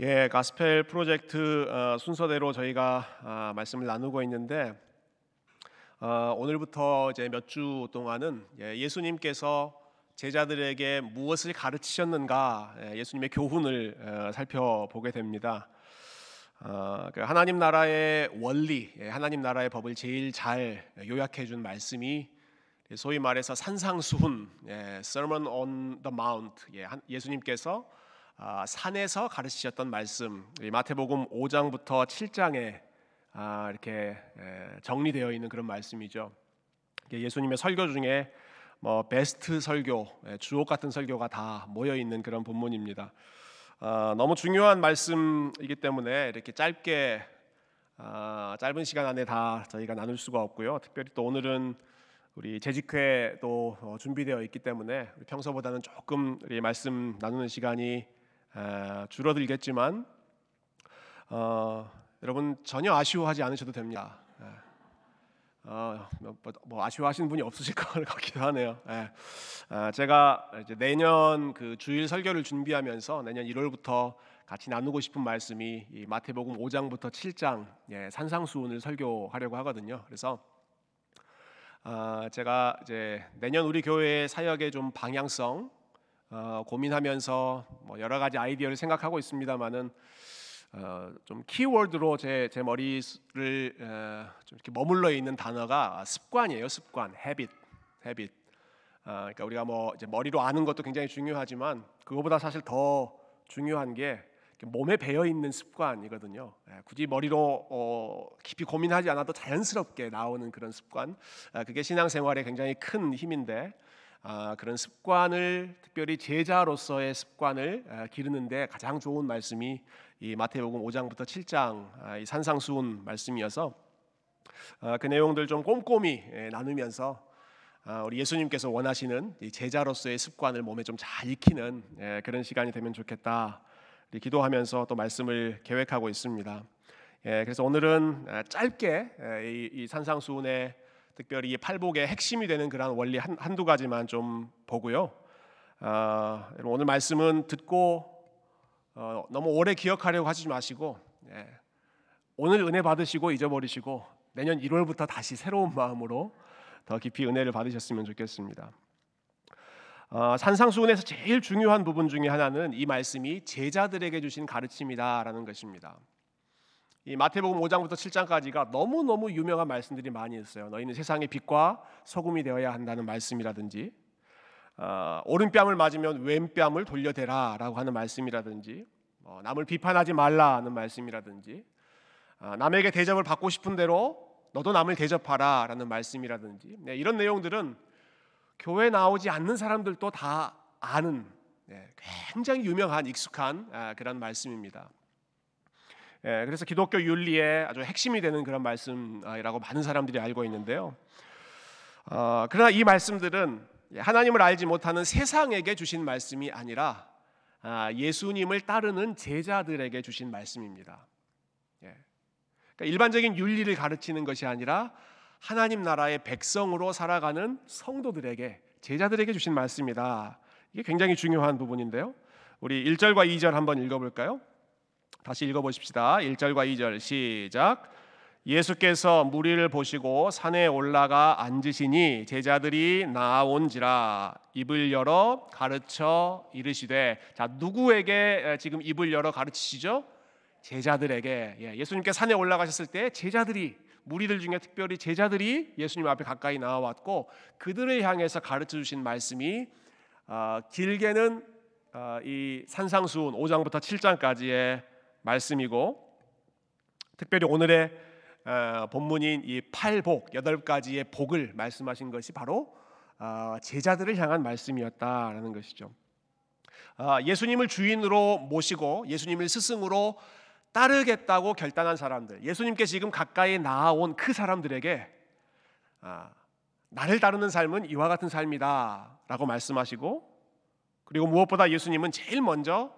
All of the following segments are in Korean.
예, 가스펠 프로젝트 어, 순서대로 저희가 아, 말씀을 나누고 있는데 어, 오늘부터 이제 몇 주 동안은 예, 수님께서 제자들에게 무엇을 가르치셨는가 예, 수님의 교훈을 어, 살펴보게 됩니다. 어, 그 하나님 나라의 원리, 예, 하나님 나라의 법을 제일 잘 요약해 준 말씀이 소위 말해서 산상수훈, 예, Sermon on the Mount, 예, 예수님께서 아, 산에서 가르치셨던 말씀 마태복음 5장부터 7장에 아, 이렇게 정리되어 있는 그런 말씀이죠. 예수님의 설교 중에 뭐 베스트 설교, 주옥 같은 설교가 다 모여 있는 그런 본문입니다. 아, 너무 중요한 말씀이기 때문에 이렇게 짧게 짧은 시간 안에 다 저희가 나눌 수가 없고요. 특별히 또 오늘은 우리 재직회도 어, 준비되어 있기 때문에 평소보다는 조금 말씀 나누는 시간이 줄어들겠지만 어, 여러분 전혀 아쉬워하지 않으셔도 됩니다. 어, 뭐, 뭐 아쉬워하시는 분이 없으실 것 같기도 하네요. 예. 아, 제가 내년 그 주일 설교를 준비하면서 내년 1월부터 같이 나누고 싶은 말씀이 마태복음 5장부터 7장 예, 산상수훈을 설교하려고 하거든요. 그래서 아, 제가 이제 내년 우리 교회의 사역의 좀 방향성 어, 고민하면서 뭐 여러 가지 아이디어를 생각하고 있습니다만은 어, 좀 키워드로 제, 제 머리를 어, 좀 이렇게 머물러 있는 단어가 습관이에요. 습관, habit, habit. 어, 그러니까 우리가 뭐 이제 머리로 아는 것도 굉장히 중요하지만 그거보다 사실 더 중요한 게 몸에 배어 있는 습관이거든요. 예, 굳이 머리로 어, 깊이 고민하지 않아도 자연스럽게 나오는 그런 습관. 아, 그게 신앙생활에 굉장히 큰 힘인데 아, 그런 습관을 특별히 제자로서의 습관을 아, 기르는데 가장 좋은 말씀이 이 마태복음 5장부터 7장 아, 이 산상수훈 말씀이어서 그 내용들 좀 꼼꼼히 예, 나누면서 우리 예수님께서 원하시는 제자로서의 습관을 몸에 좀 잘 익히는 예, 그런 시간이 되면 좋겠다. 기도하면서 또 말씀을 계획하고 있습니다. 예, 그래서 오늘은 짧게 이 산상수훈의 특별히 팔복의 핵심이 되는 그런 원리 한, 한두 가지만 좀 보고요. 아, 오늘 말씀은 듣고 어, 너무 오래 기억하려고 하지 마시고 예, 오늘 은혜 받으시고 잊어버리시고 내년 1월부터 다시 새로운 마음으로 더 깊이 은혜를 받으셨으면 좋겠습니다. 어, 산상수훈에서 제일 중요한 부분 중에 하나는 이 말씀이 제자들에게 주신 가르침이다라는 것입니다. 이 마태복음 5장부터 7장까지가 너무 너무 유명한 말씀들이 많이 있어요. 너희는 세상의 빛과 소금이 되어야 한다는 말씀이라든지, 어, 오른뺨을 맞으면 왼뺨을 돌려대라라고 하는 말씀이라든지, 어, 남을 비판하지 말라는 말씀이라든지, 어, 남에게 대접을 받고 싶은 대로 너도 남을 대접하라라는 말씀이라든지, 네, 이런 내용들은 교회 나오지 않는 사람들도 다 아는 네, 굉장히 유명한 익숙한 아, 그런 말씀입니다. 예, 그래서 기독교 윤리의 아주 핵심이 되는 그런 말씀이라고 많은 사람들이 알고 있는데요. 어, 그러나 이 말씀들은 하나님을 알지 못하는 세상에게 주신 말씀이 아니라 아, 예수님을 따르는 제자들에게 주신 말씀입니다. 예. 그러니까 일반적인 윤리를 가르치는 것이 아니라 하나님 나라의 백성으로 살아가는 성도들에게 제자들에게 주신 말씀이다. 이게 굉장히 중요한 부분인데요. 우리 1절과 2절 한번 읽어볼까요? 다시 읽어보십시다. 1절과 2절 시작. 예수께서 무리를 보시고 산에 올라가 앉으시니 제자들이 나온지라 입을 열어 가르쳐 이르시되 자 누구에게 지금 입을 열어 가르치시죠? 제자들에게 예, 예수님께 산에 올라가셨을 때 제자들이 무리들 중에 특별히 제자들이 예수님 앞에 가까이 나와왔고 그들을 향해서 가르쳐 주신 말씀이 어, 길게는 어, 이 산상수훈 5장부터 7장까지의 말씀이고 특별히 오늘의 어, 본문인 이 팔복 여덟 가지의 복을 말씀하신 것이 바로 어, 제자들을 향한 말씀이었다라는 것이죠. 어, 예수님을 주인으로 모시고 예수님을 스승으로 따르겠다고 결단한 사람들, 예수님께 지금 가까이 나아온 그 사람들에게 나를 따르는 삶은 이와 같은 삶이다라고 말씀하시고 그리고 무엇보다 예수님은 제일 먼저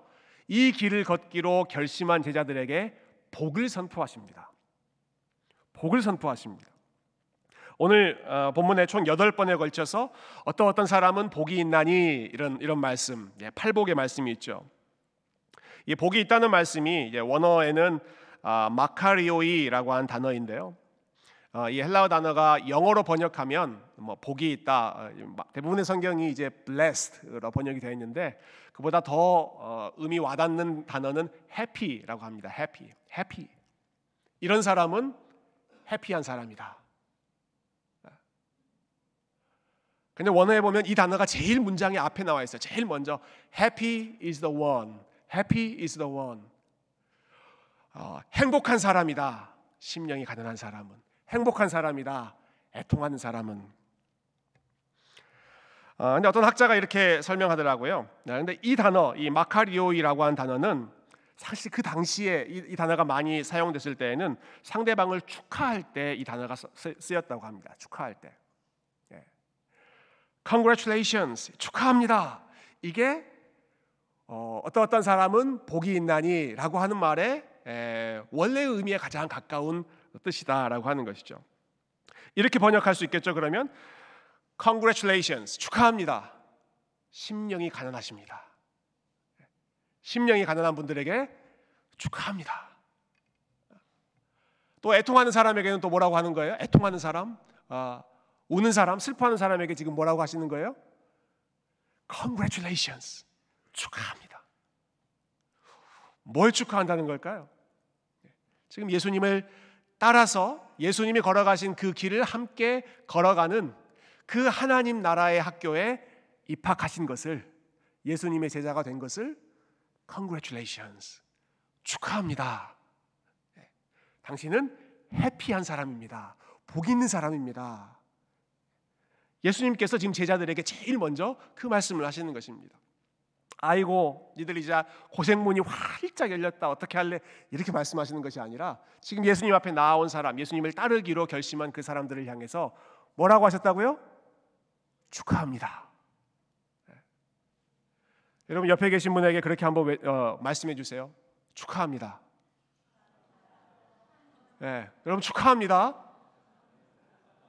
이 길을 걷기로 결심한 제자들에게 복을 선포하십니다. 복을 선포하십니다. 오늘 어, 본문에 총 8번에 걸쳐서 어떤 어떤 사람은 복이 있나니 이런 이런 말씀, 예, 팔복의 말씀이 있죠. 이 복이 있다는 말씀이 원어에는 아, 마카리오이라고 하는 단어인데요. 어, 이 헬라어 단어가 영어로 번역하면 뭐 복이 있다. 어, 대부분의 성경이 이제 blessed로 번역이 되어 있는데 그보다 더 어, 의미 와닿는 단어는 happy라고 합니다. happy, happy. 이런 사람은 해피한 사람이다. 근데 원어에 보면 이 단어가 제일 문장의 앞에 나와 있어요. 제일 먼저 happy is the one. happy is the one. 어, 행복한 사람이다. 심령이 가난한 사람은 행복한 사람이다. 애통하는 사람은 어, 근데 어떤 학자가 이렇게 설명하더라고요. 근데 이 단어, 이 마카리오이라고 하는 단어는 사실 그 당시에 이, 이 단어가 많이 사용됐을 때에는 상대방을 축하할 때 이 단어가 쓰, 였다고 합니다. 축하할 때. 예. Congratulations, 축하합니다. 이게 어, 어떤 어떤 사람은 복이 있나니라고 하는 말에 에, 원래 의미에 가장 가까운 뜻이다라고 하는 것이죠. 이렇게 번역할 수 있겠죠. 그러면 Congratulations, 축하합니다. 심령이 가난하십니다. 심령이 가난한 분들에게 축하합니다. 또 애통하는 사람에게는 또 뭐라고 하는 거예요? 애통하는 사람, 아, 우는 사람, 슬퍼하는 사람에게 지금 뭐라고 하시는 거예요? Congratulations, 축하합니다. 뭘 축하한다는 걸까요? 지금 예수님을 따라서 예수님이 걸어가신 그 길을 함께 걸어가는 그 하나님 나라의 학교에 입학하신 것을 예수님의 제자가 된 것을 Congratulations. 축하합니다. 네. 당신은 해피한 사람입니다. 복 있는 사람입니다. 예수님께서 지금 제자들에게 제일 먼저 그 말씀을 하시는 것입니다. 아이고, 니들 이제 고생문이 활짝 열렸다. 어떻게 할래? 이렇게 말씀하시는 것이 아니라 지금 예수님 앞에 나온 사람, 예수님을 따르기로 결심한 그 사람들을 향해서 뭐라고 하셨다고요? 축하합니다. 여러분 옆에 계신 분에게 그렇게 한번 어, 말씀해 주세요. 축하합니다. 네, 여러분 축하합니다.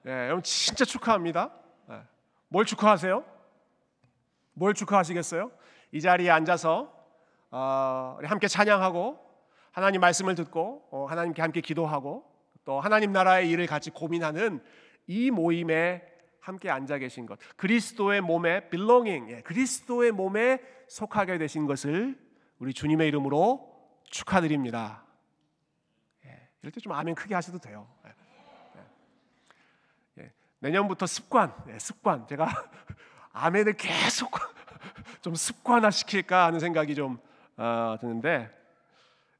네, 여러분 진짜 축하합니다. 네. 뭘 축하하세요? 뭘 축하하시겠어요? 이 자리에 앉아서 어, 함께 찬양하고 하나님 말씀을 듣고 어, 하나님께 함께 기도하고 또 하나님 나라의 일을 같이 고민하는 이 모임에 함께 앉아 계신 것, 그리스도의 몸에 belonging, 예, 그리스도의 몸에 속하게 되신 것을 우리 주님의 이름으로 축하드립니다. 예, 이럴 때 좀 아멘 크게 하셔도 돼요. 예, 예, 예 내년부터 습관, 예, 습관. 제가 아멘을 계속 좀 습관화 시킬까 하는 생각이 좀 어, 드는데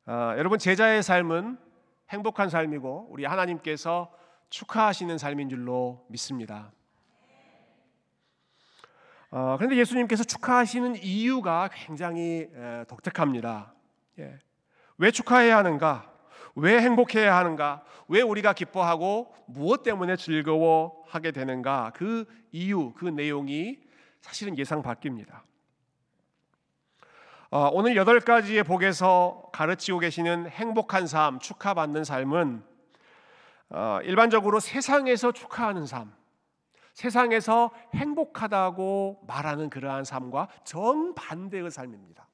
어, 여러분 제자의 삶은 행복한 삶이고 우리 하나님께서 축하하시는 삶인 줄로 믿습니다. 어, 그런데 예수님께서 축하하시는 이유가 굉장히 에, 독특합니다. 예. 왜 축하해야 하는가? 왜 행복해야 하는가? 왜 우리가 기뻐하고 무엇 때문에 즐거워하게 되는가? 그 이유, 그 내용이 사실은 예상 바뀝니다. 어, 오늘 여덟 가지의 복에서 가르치고 계시는 행복한 삶, 축하받는 삶은 어, 일반적으로 세상에서 축하하는 삶, 세상에서 행복하다고 말하는 그러한 삶과 정반대의 삶입니다.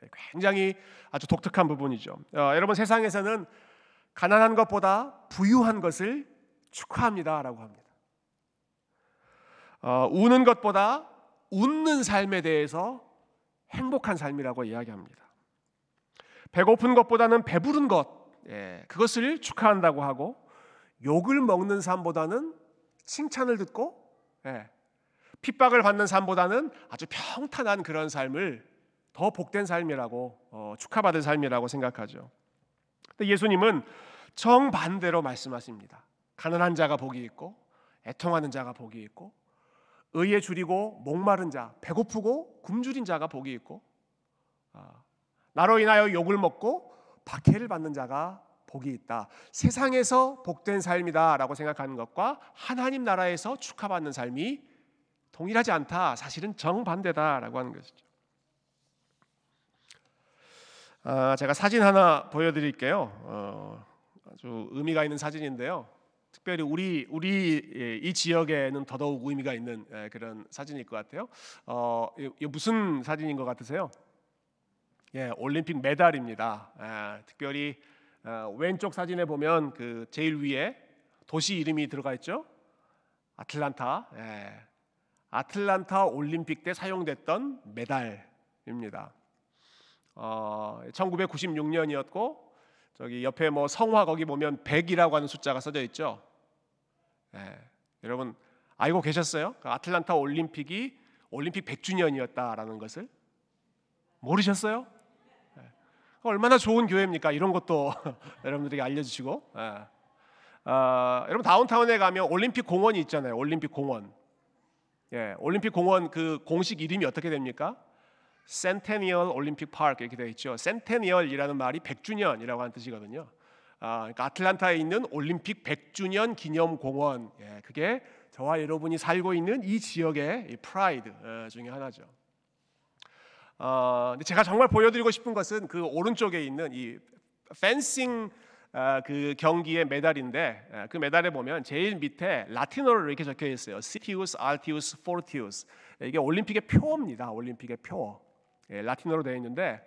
네, 굉장히 아주 독특한 부분이죠. 어, 여러분 세상에서는 가난한 것보다 부유한 것을 축하합니다라고 합니다. 어, 우는 것보다 웃는 삶에 대해서 행복한 삶이라고 이야기합니다. 배고픈 것보다는 배부른 것, 예, 그것을 축하한다고 하고 욕을 먹는 삶보다는 칭찬을 듣고 예, 핍박을 받는 삶보다는 아주 평탄한 그런 삶을 더 복된 삶이라고 어, 축하받을 삶이라고 생각하죠. 근데 예수님은 정반대로 말씀하십니다. 가난한 자가 복이 있고 애통하는 자가 복이 있고 의에 줄이고 목마른 자, 배고프고 굶주린 자가 복이 있고 아, 나로 인하여 욕을 먹고 박해를 받는 자가 복이 있다. 세상에서 복된 삶이다라고 생각하는 것과 하나님 나라에서 축하받는 삶이 동일하지 않다. 사실은 정반대다라고 하는 것이죠. 아, 제가 사진 하나 보여드릴게요. 어, 아주 의미가 있는 사진인데요. 특별히 우리 우리 이 지역에는 더더욱 의미가 있는 그런 사진일 것 같아요. 어, 이 무슨 사진인 것 같으세요? 예, 올림픽 메달입니다. 예, 특별히 어, 왼쪽 사진에 보면 그 제일 위에 도시 이름이 들어가 있죠. 아틀란타. 예, 아틀란타 올림픽 때 사용됐던 메달입니다. 어, 1996년이었고 저기 옆에 뭐 성화 거기 보면 100이라고 하는 숫자가 써져 있죠. 예, 여러분 알고 계셨어요? 그 아틀란타 올림픽이 올림픽 100주년이었다라는 것을 모르셨어요? 얼마나 좋은 교회입니까? 이런 것도 여러분들에게 알려주시고. 예. 어, 여러분 다운타운에 가면 올림픽 공원이 있잖아요. 올림픽 공원. 예, 올림픽 공원 그 공식 이름이 어떻게 됩니까? 센테니얼 올림픽 파크 이렇게 되어 있죠. 센테니얼이라는 말이 100주년이라고 하는 뜻이거든요. 아, 그러니까 아틀란타에 있는 올림픽 100주년 기념 공원. 예, 그게 저와 여러분이 살고 있는 이 지역의 이 프라이드 예, 중에 하나죠. 어, 제가 정말 보여드리고 싶은 것은 그 오른쪽에 있는 이 펜싱 어, 그 경기의 메달인데 어, 그 메달에 보면 제일 밑에 라틴어로 이렇게 적혀 있어요. Citius, Altius, Fortius. 이게 올림픽의 표입니다. 올림픽의 표. 예, 라틴어로 되어 있는데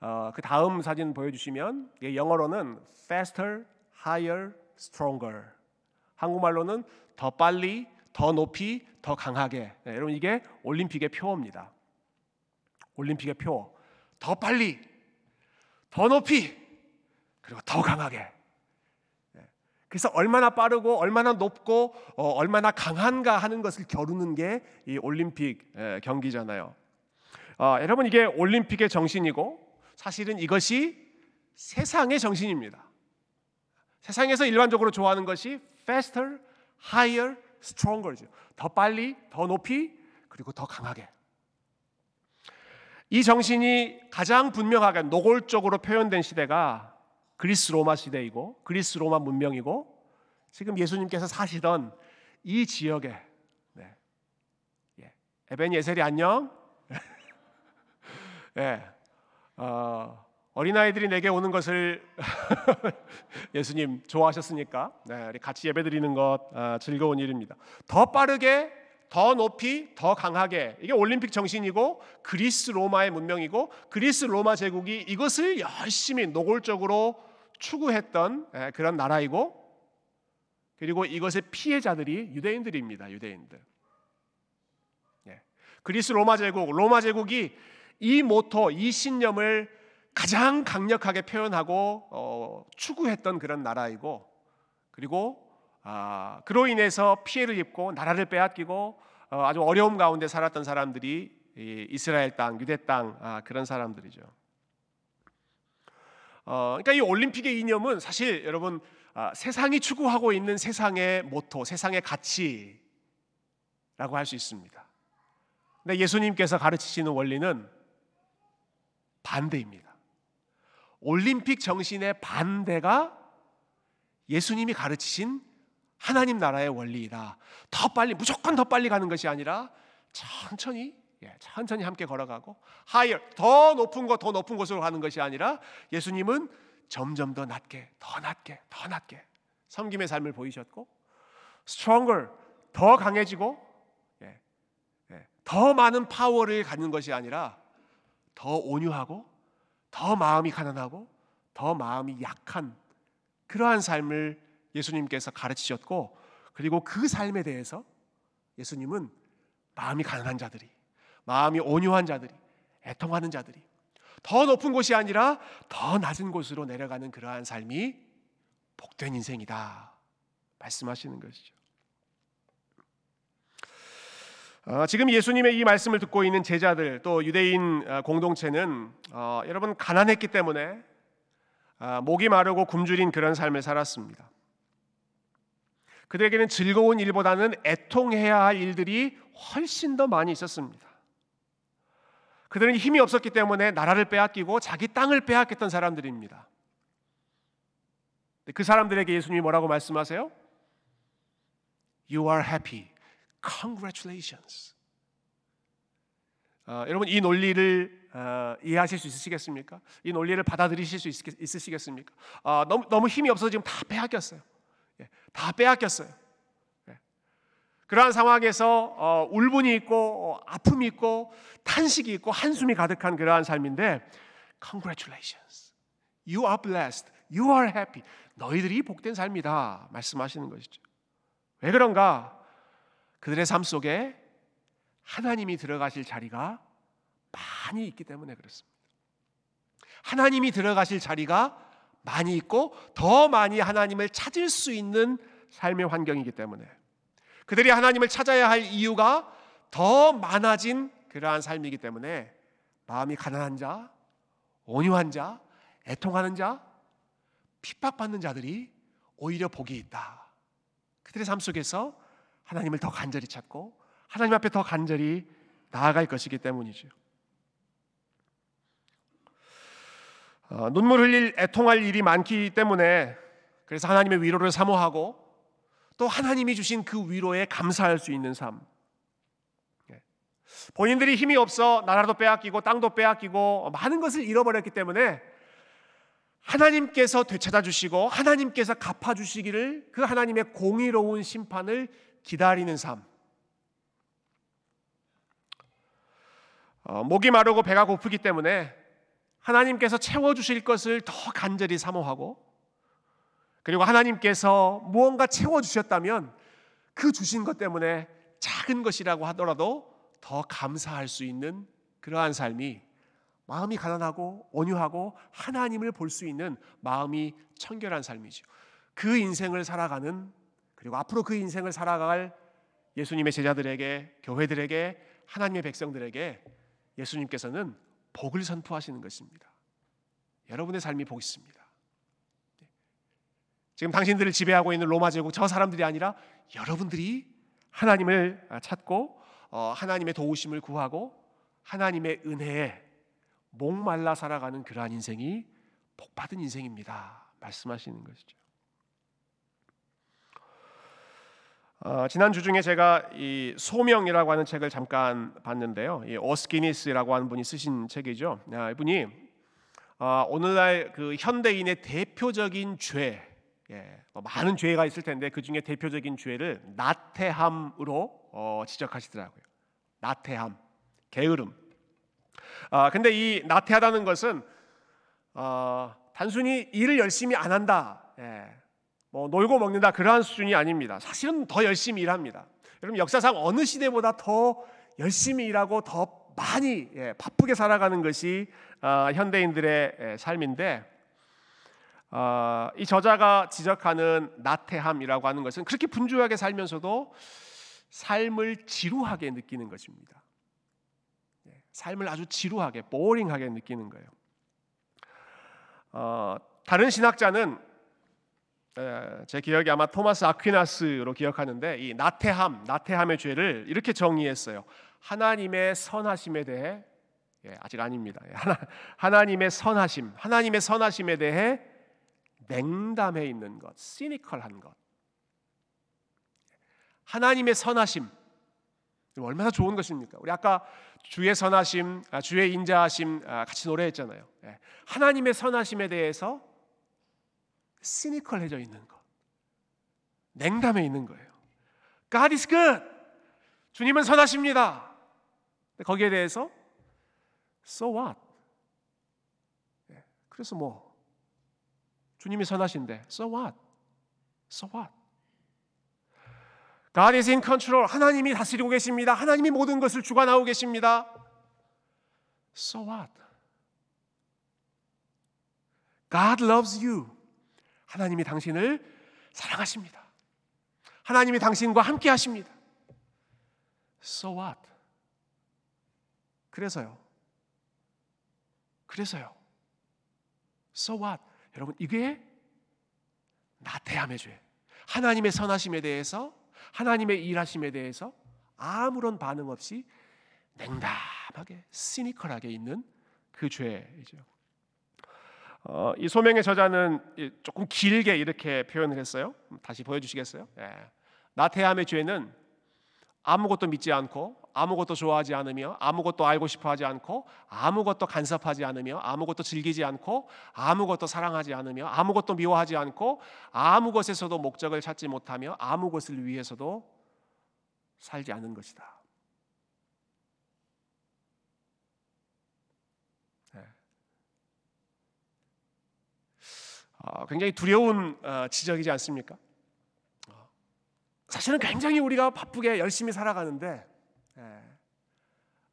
어, 그 다음 사진 보여주시면 영어로는 faster, higher, stronger. 한국말로는 더 빨리, 더 높이, 더 강하게. 네, 여러분 이게 올림픽의 표입니다. 올림픽의 표. 더 빨리, 더 높이, 그리고 더 강하게. 예. 그래서 얼마나 빠르고 얼마나 높고 어, 얼마나 강한가 하는 것을 겨루는 게 이 올림픽 예, 경기잖아요. 어, 여러분 이게 올림픽의 정신이고 사실은 이것이 세상의 정신입니다. 세상에서 일반적으로 좋아하는 것이 faster, higher, stronger죠. 더 빨리, 더 높이, 그리고 더 강하게. 이 정신이 가장 분명하게 노골적으로 표현된 시대가 그리스 로마 시대이고 그리스 로마 문명이고 지금 예수님께서 사시던 이 지역에 네. 예. 에벤 예셀이 안녕. 예. 어, 어린아이들이 내게 오는 것을 예수님 좋아하셨으니까 네, 같이 예배드리는 것 아, 즐거운 일입니다. 더 빠르게 더 높이 더 강하게 이게 올림픽 정신이고 그리스 로마의 문명이고 그리스 로마 제국이 이것을 열심히 노골적으로 추구했던 예, 그런 나라이고 그리고 이것의 피해자들이 유대인들입니다. 유대인들. 예. 그리스 로마 제국, 로마 제국이 이 모토, 이 신념을 가장 강력하게 표현하고 어, 추구했던 그런 나라이고 그리고 아, 그로 인해서 피해를 입고 나라를 빼앗기고 어, 아주 어려움 가운데 살았던 사람들이 이, 이스라엘 땅, 유대 땅 아, 그런 사람들이죠. 어, 그러니까 이 올림픽의 이념은 사실 여러분 아, 세상이 추구하고 있는 세상의 모토, 세상의 가치라고 할 수 있습니다. 근데 예수님께서 가르치시는 원리는 반대입니다. 올림픽 정신의 반대가 예수님이 가르치신 하나님 나라의 원리이다. 더 빨리 무조건 더 빨리 가는 것이 아니라 천천히 예, 천천히 함께 걸어가고 higher 더 높은 것더 높은 곳으로 가는 것이 아니라 예수님은 점점 더 낮게 더 낮게 더 낮게 섬김의 삶을 보이셨고 stronger 더 강해지고 예, 예, 더 많은 파워를 갖는 것이 아니라 더 온유하고 더 마음이 가난하고 더 마음이 약한 그러한 삶을 예수님께서 가르치셨고 그리고 그 삶에 대해서 예수님은 마음이 가난한 자들이 마음이 온유한 자들이 애통하는 자들이 더 높은 곳이 아니라 더 낮은 곳으로 내려가는 그러한 삶이 복된 인생이다 말씀하시는 것이죠. 어, 지금 예수님의 이 말씀을 듣고 있는 제자들 또 유대인 어, 공동체는 어, 여러분 가난했기 때문에 어, 목이 마르고 굶주린 그런 삶을 살았습니다. 그들에게는 즐거운 일보다는 애통해야 할 일들이 훨씬 더 많이 있었습니다. 그들은 힘이 없었기 때문에 나라를 빼앗기고 자기 땅을 빼앗겼던 사람들입니다. 그 사람들에게 예수님이 뭐라고 말씀하세요? You are happy. Congratulations. 어, 여러분 이 논리를 어, 이해하실 수 있으시겠습니까? 이 논리를 받아들이실 수 있, 으시겠습니까 어, 너무 너무 힘이 없어서 지금 다 빼앗겼어요. 예, 다 빼앗겼어요. 그러한 상황에서 어, 울분이 있고 어, 아픔이 있고 탄식이 있고 한숨이 가득한 그러한 삶인데 congratulations. You are blessed. You are happy. 너희들이 복된 삶이다. 말씀하시는 것이죠. 왜 그런가? 그들의 삶 속에 하나님이 들어가실 자리가 많이 있기 때문에 그렇습니다. 하나님이 들어가실 자리가 많이 있고 더 많이 하나님을 찾을 수 있는 삶의 환경이기 때문에 그들이 하나님을 찾아야 할 이유가 더 많아진 그러한 삶이기 때문에 마음이 가난한 자, 온유한 자, 애통하는 자, 핍박받는 자들이 오히려 복이 있다. 그들의 삶 속에서 하나님을 더 간절히 찾고 하나님 앞에 더 간절히 나아갈 것이기 때문이죠. 어, 눈물 흘릴 애통할 일이 많기 때문에 그래서 하나님의 위로를 사모하고 또 하나님이 주신 그 위로에 감사할 수 있는 삶. 예. 본인들이 힘이 없어 나라도 빼앗기고 땅도 빼앗기고 많은 것을 잃어버렸기 때문에 하나님께서 되찾아 주시고 하나님께서 갚아 주시기를 그 하나님의 공의로운 심판을 기다리는 삶. 어, 목이 마르고 배가 고프기 때문에 하나님께서 채워 주실 것을 더 간절히 사모하고 그리고 하나님께서 무언가 채워 주셨다면 그 주신 것 때문에 작은 것이라고 하더라도 더 감사할 수 있는 그러한 삶이 마음이 가난하고 온유하고 하나님을 볼 수 있는 마음이 청결한 삶이죠. 그 인생을 살아가는 그리고 앞으로 그 인생을 살아갈 예수님의 제자들에게 교회들에게 하나님의 백성들에게 예수님께서는 복을 선포하시는 것입니다. 여러분의 삶이 복 있습니다. 지금 당신들을 지배하고 있는 로마 제국 저 사람들이 아니라 여러분들이 하나님을 찾고 어, 하나님의 도우심을 구하고 하나님의 은혜에 목말라 살아가는 그러한 인생이 복받은 인생입니다. 말씀하시는 것이죠. 어, 지난 주 중에 제가 이 소명이라고 하는 책을 잠깐 봤는데요. 이 오스키니스라고 하는 분이 쓰신 책이죠. 아, 이분이 어, 오늘날 그 현대인의 대표적인 죄, 예, 뭐 많은 죄가 있을 텐데 그 중에 대표적인 죄를 나태함으로 어, 지적하시더라고요. 나태함, 게으름. 아 근데 이 나태하다는 것은 어, 단순히 일을 열심히 안 한다. 예, 뭐 놀고 먹는다 그러한 수준이 아닙니다. 사실은 더 열심히 일합니다. 여러분 역사상 어느 시대보다 더 열심히 일하고 더 많이 예, 바쁘게 살아가는 것이 어, 현대인들의 예, 삶인데 어, 이 저자가 지적하는 나태함이라고 하는 것은 그렇게 분주하게 살면서도 삶을 지루하게 느끼는 것입니다. 예, 삶을 아주 지루하게, 보링하게 느끼는 거예요. 어, 다른 신학자는 제 기억이 아마 토마스 아퀴나스로 기억하는데 이 나태함, 나태함의 죄를 이렇게 정의했어요. 하나님의 선하심에 대해 예, 아직 아닙니다. 예, 하나, 하나님의 선하심, 하나님의 선하심에 대해 냉담해 있는 것, 시니컬한 것. 하나님의 선하심 얼마나 좋은 것입니까? 우리 아까 주의 선하심, 아, 주의 인자하심 아, 같이 노래했잖아요. 예, 하나님의 선하심에 대해서 시니컬해져 있는 것. 냉담해 있는 거예요. God is good. 주님은 선하십니다. 거기에 대해서 so what? 예, 그래서 뭐 주님이 선하신데 so what? so what? God is in control. 하나님이 다스리고 계십니다. 하나님이 모든 것을 주관하고 계십니다. So what? God loves you. 하나님이 당신을 사랑하십니다. 하나님이 당신과 함께 하십니다. So what? 그래서요. 그래서요. So what? 여러분 이게 나태함의 죄. 하나님의 선하심에 대해서 하나님의 일하심에 대해서 아무런 반응 없이 냉담하게 시니컬하게 있는 그 죄이죠. 어, 이 소명의 저자는 조금 길게 이렇게 표현을 했어요. 다시 보여주시겠어요? 예. 나태함의 죄는 아무것도 믿지 않고 아무것도 좋아하지 않으며 아무것도 알고 싶어하지 않고 아무것도 간섭하지 않으며 아무것도 즐기지 않고 아무것도 사랑하지 않으며 아무것도 미워하지 않고 아무 것에서도 목적을 찾지 못하며 아무 것을 위해서도 살지 않는 것이다. 굉장히 두려운 어, 지적이지 않습니까? 어, 사실은 굉장히 우리가 바쁘게 열심히 살아가는데 예,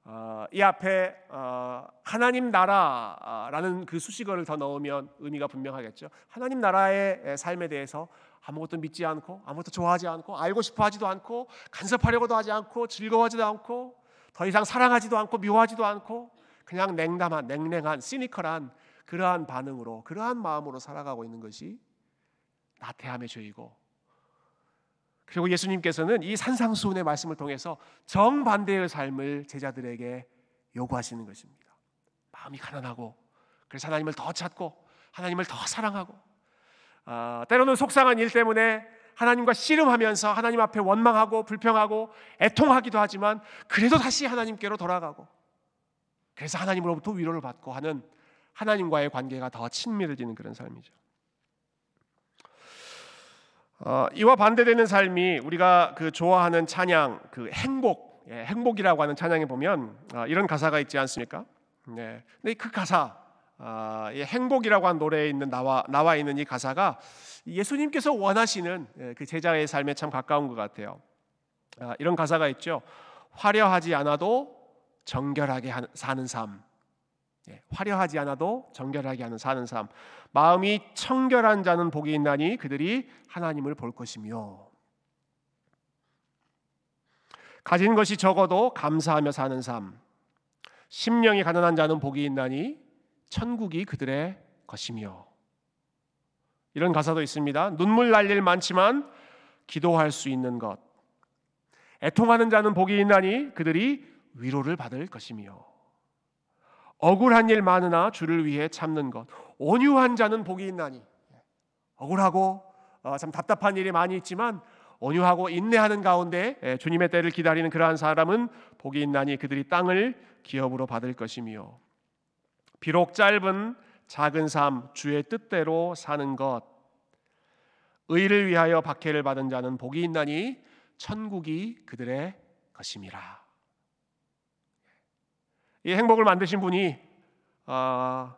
어, 이 앞에 어, 하나님 나라라는 그 수식어를 더 넣으면 의미가 분명하겠죠. 하나님 나라의 삶에 대해서 아무것도 믿지 않고 아무것도 좋아하지 않고 알고 싶어 하지도 않고 간섭하려고도 하지 않고 즐거워하지도 않고 더 이상 사랑하지도 않고 미워하지도 않고 그냥 냉담한 냉랭한 시니컬한 그러한 반응으로 그러한 마음으로 살아가고 있는 것이 나태함의 죄이고 그리고 예수님께서는 이 산상수훈의 말씀을 통해서 정반대의 삶을 제자들에게 요구하시는 것입니다. 마음이 가난하고 그래서 하나님을 더 찾고 하나님을 더 사랑하고 어, 때로는 속상한 일 때문에 하나님과 씨름하면서 하나님 앞에 원망하고 불평하고 애통하기도 하지만 그래도 다시 하나님께로 돌아가고 그래서 하나님으로부터 위로를 받고 하는 하나님과의 관계가 더 친밀해지는 그런 삶이죠. 어, 이와 반대되는 삶이 우리가 그 좋아하는 찬양, 그 행복, 예, 행복이라고 하는 찬양에 보면 어, 이런 가사가 있지 않습니까? 네. 근데 그 가사, 어, 이 행복이라고 한 노래에 있는 나와 나와 있는 이 가사가 예수님께서 원하시는 예, 그 제자의 삶에 참 가까운 것 같아요. 아, 이런 가사가 있죠. 화려하지 않아도 정결하게 사는 삶. 예, 화려하지 않아도 정결하게 하는 사는 삶. 마음이 청결한 자는 복이 있나니 그들이 하나님을 볼 것이며 가진 것이 적어도 감사하며 사는 삶. 심령이 가난한 자는 복이 있나니 천국이 그들의 것이며 이런 가사도 있습니다. 눈물 날 일 많지만 기도할 수 있는 것. 애통하는 자는 복이 있나니 그들이 위로를 받을 것이며 억울한 일 많으나 주를 위해 참는 것. 온유한 자는 복이 있나니. 억울하고 어, 참 답답한 일이 많이 있지만 온유하고 인내하는 가운데 예, 주님의 때를 기다리는 그러한 사람은 복이 있나니 그들이 땅을 기업으로 받을 것이며 비록 짧은 작은 삶 주의 뜻대로 사는 것 의를 위하여 박해를 받은 자는 복이 있나니 천국이 그들의 것임이라. 이 행복을 만드신 분이 어,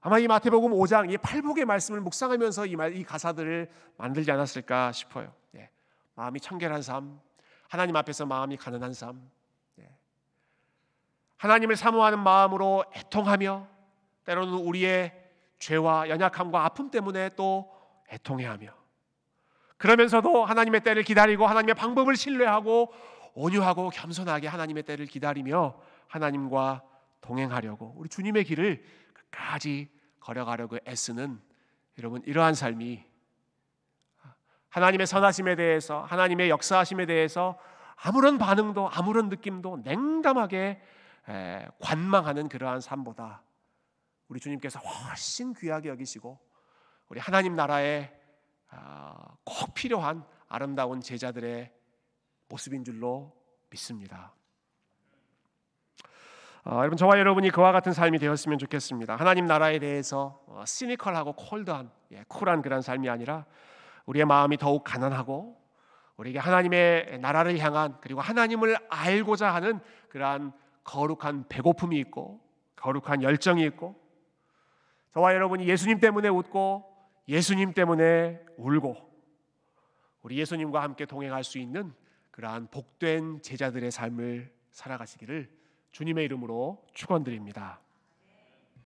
아마 이 마태복음 5장 이 팔복의 말씀을 묵상하면서 이, 말, 이 가사들을 만들지 않았을까 싶어요. 예. 마음이 청결한 삶, 하나님 앞에서 마음이 가난한 삶, 예. 하나님을 사모하는 마음으로 애통하며 때로는 우리의 죄와 연약함과 아픔 때문에 또 애통해하며 그러면서도 하나님의 때를 기다리고 하나님의 방법을 신뢰하고 온유하고 겸손하게 하나님의 때를 기다리며 하나님과 동행하려고 우리 주님의 길을 끝까지 걸어가려고 애쓰는 여러분 이러한 삶이 하나님의 선하심에 대해서 하나님의 역사하심에 대해서 아무런 반응도 아무런 느낌도 냉담하게 관망하는 그러한 삶보다 우리 주님께서 훨씬 귀하게 여기시고 우리 하나님 나라에 아, 꼭 필요한 아름다운 제자들의 모습인 줄로 믿습니다. 어, 여러분 저와 여러분이 그와 같은 삶이 되었으면 좋겠습니다. 하나님 나라에 대해서 어, 시니컬하고 콜드한 예, 쿨한 그런 삶이 아니라 우리의 마음이 더욱 가난하고 우리에게 하나님의 나라를 향한 그리고 하나님을 알고자 하는 그러한 거룩한 배고픔이 있고 거룩한 열정이 있고 저와 여러분이 예수님 때문에 웃고 예수님 때문에 울고 우리 예수님과 함께 동행할 수 있는 그러한 복된 제자들의 삶을 살아가시기를 주님의 이름으로 축원드립니다.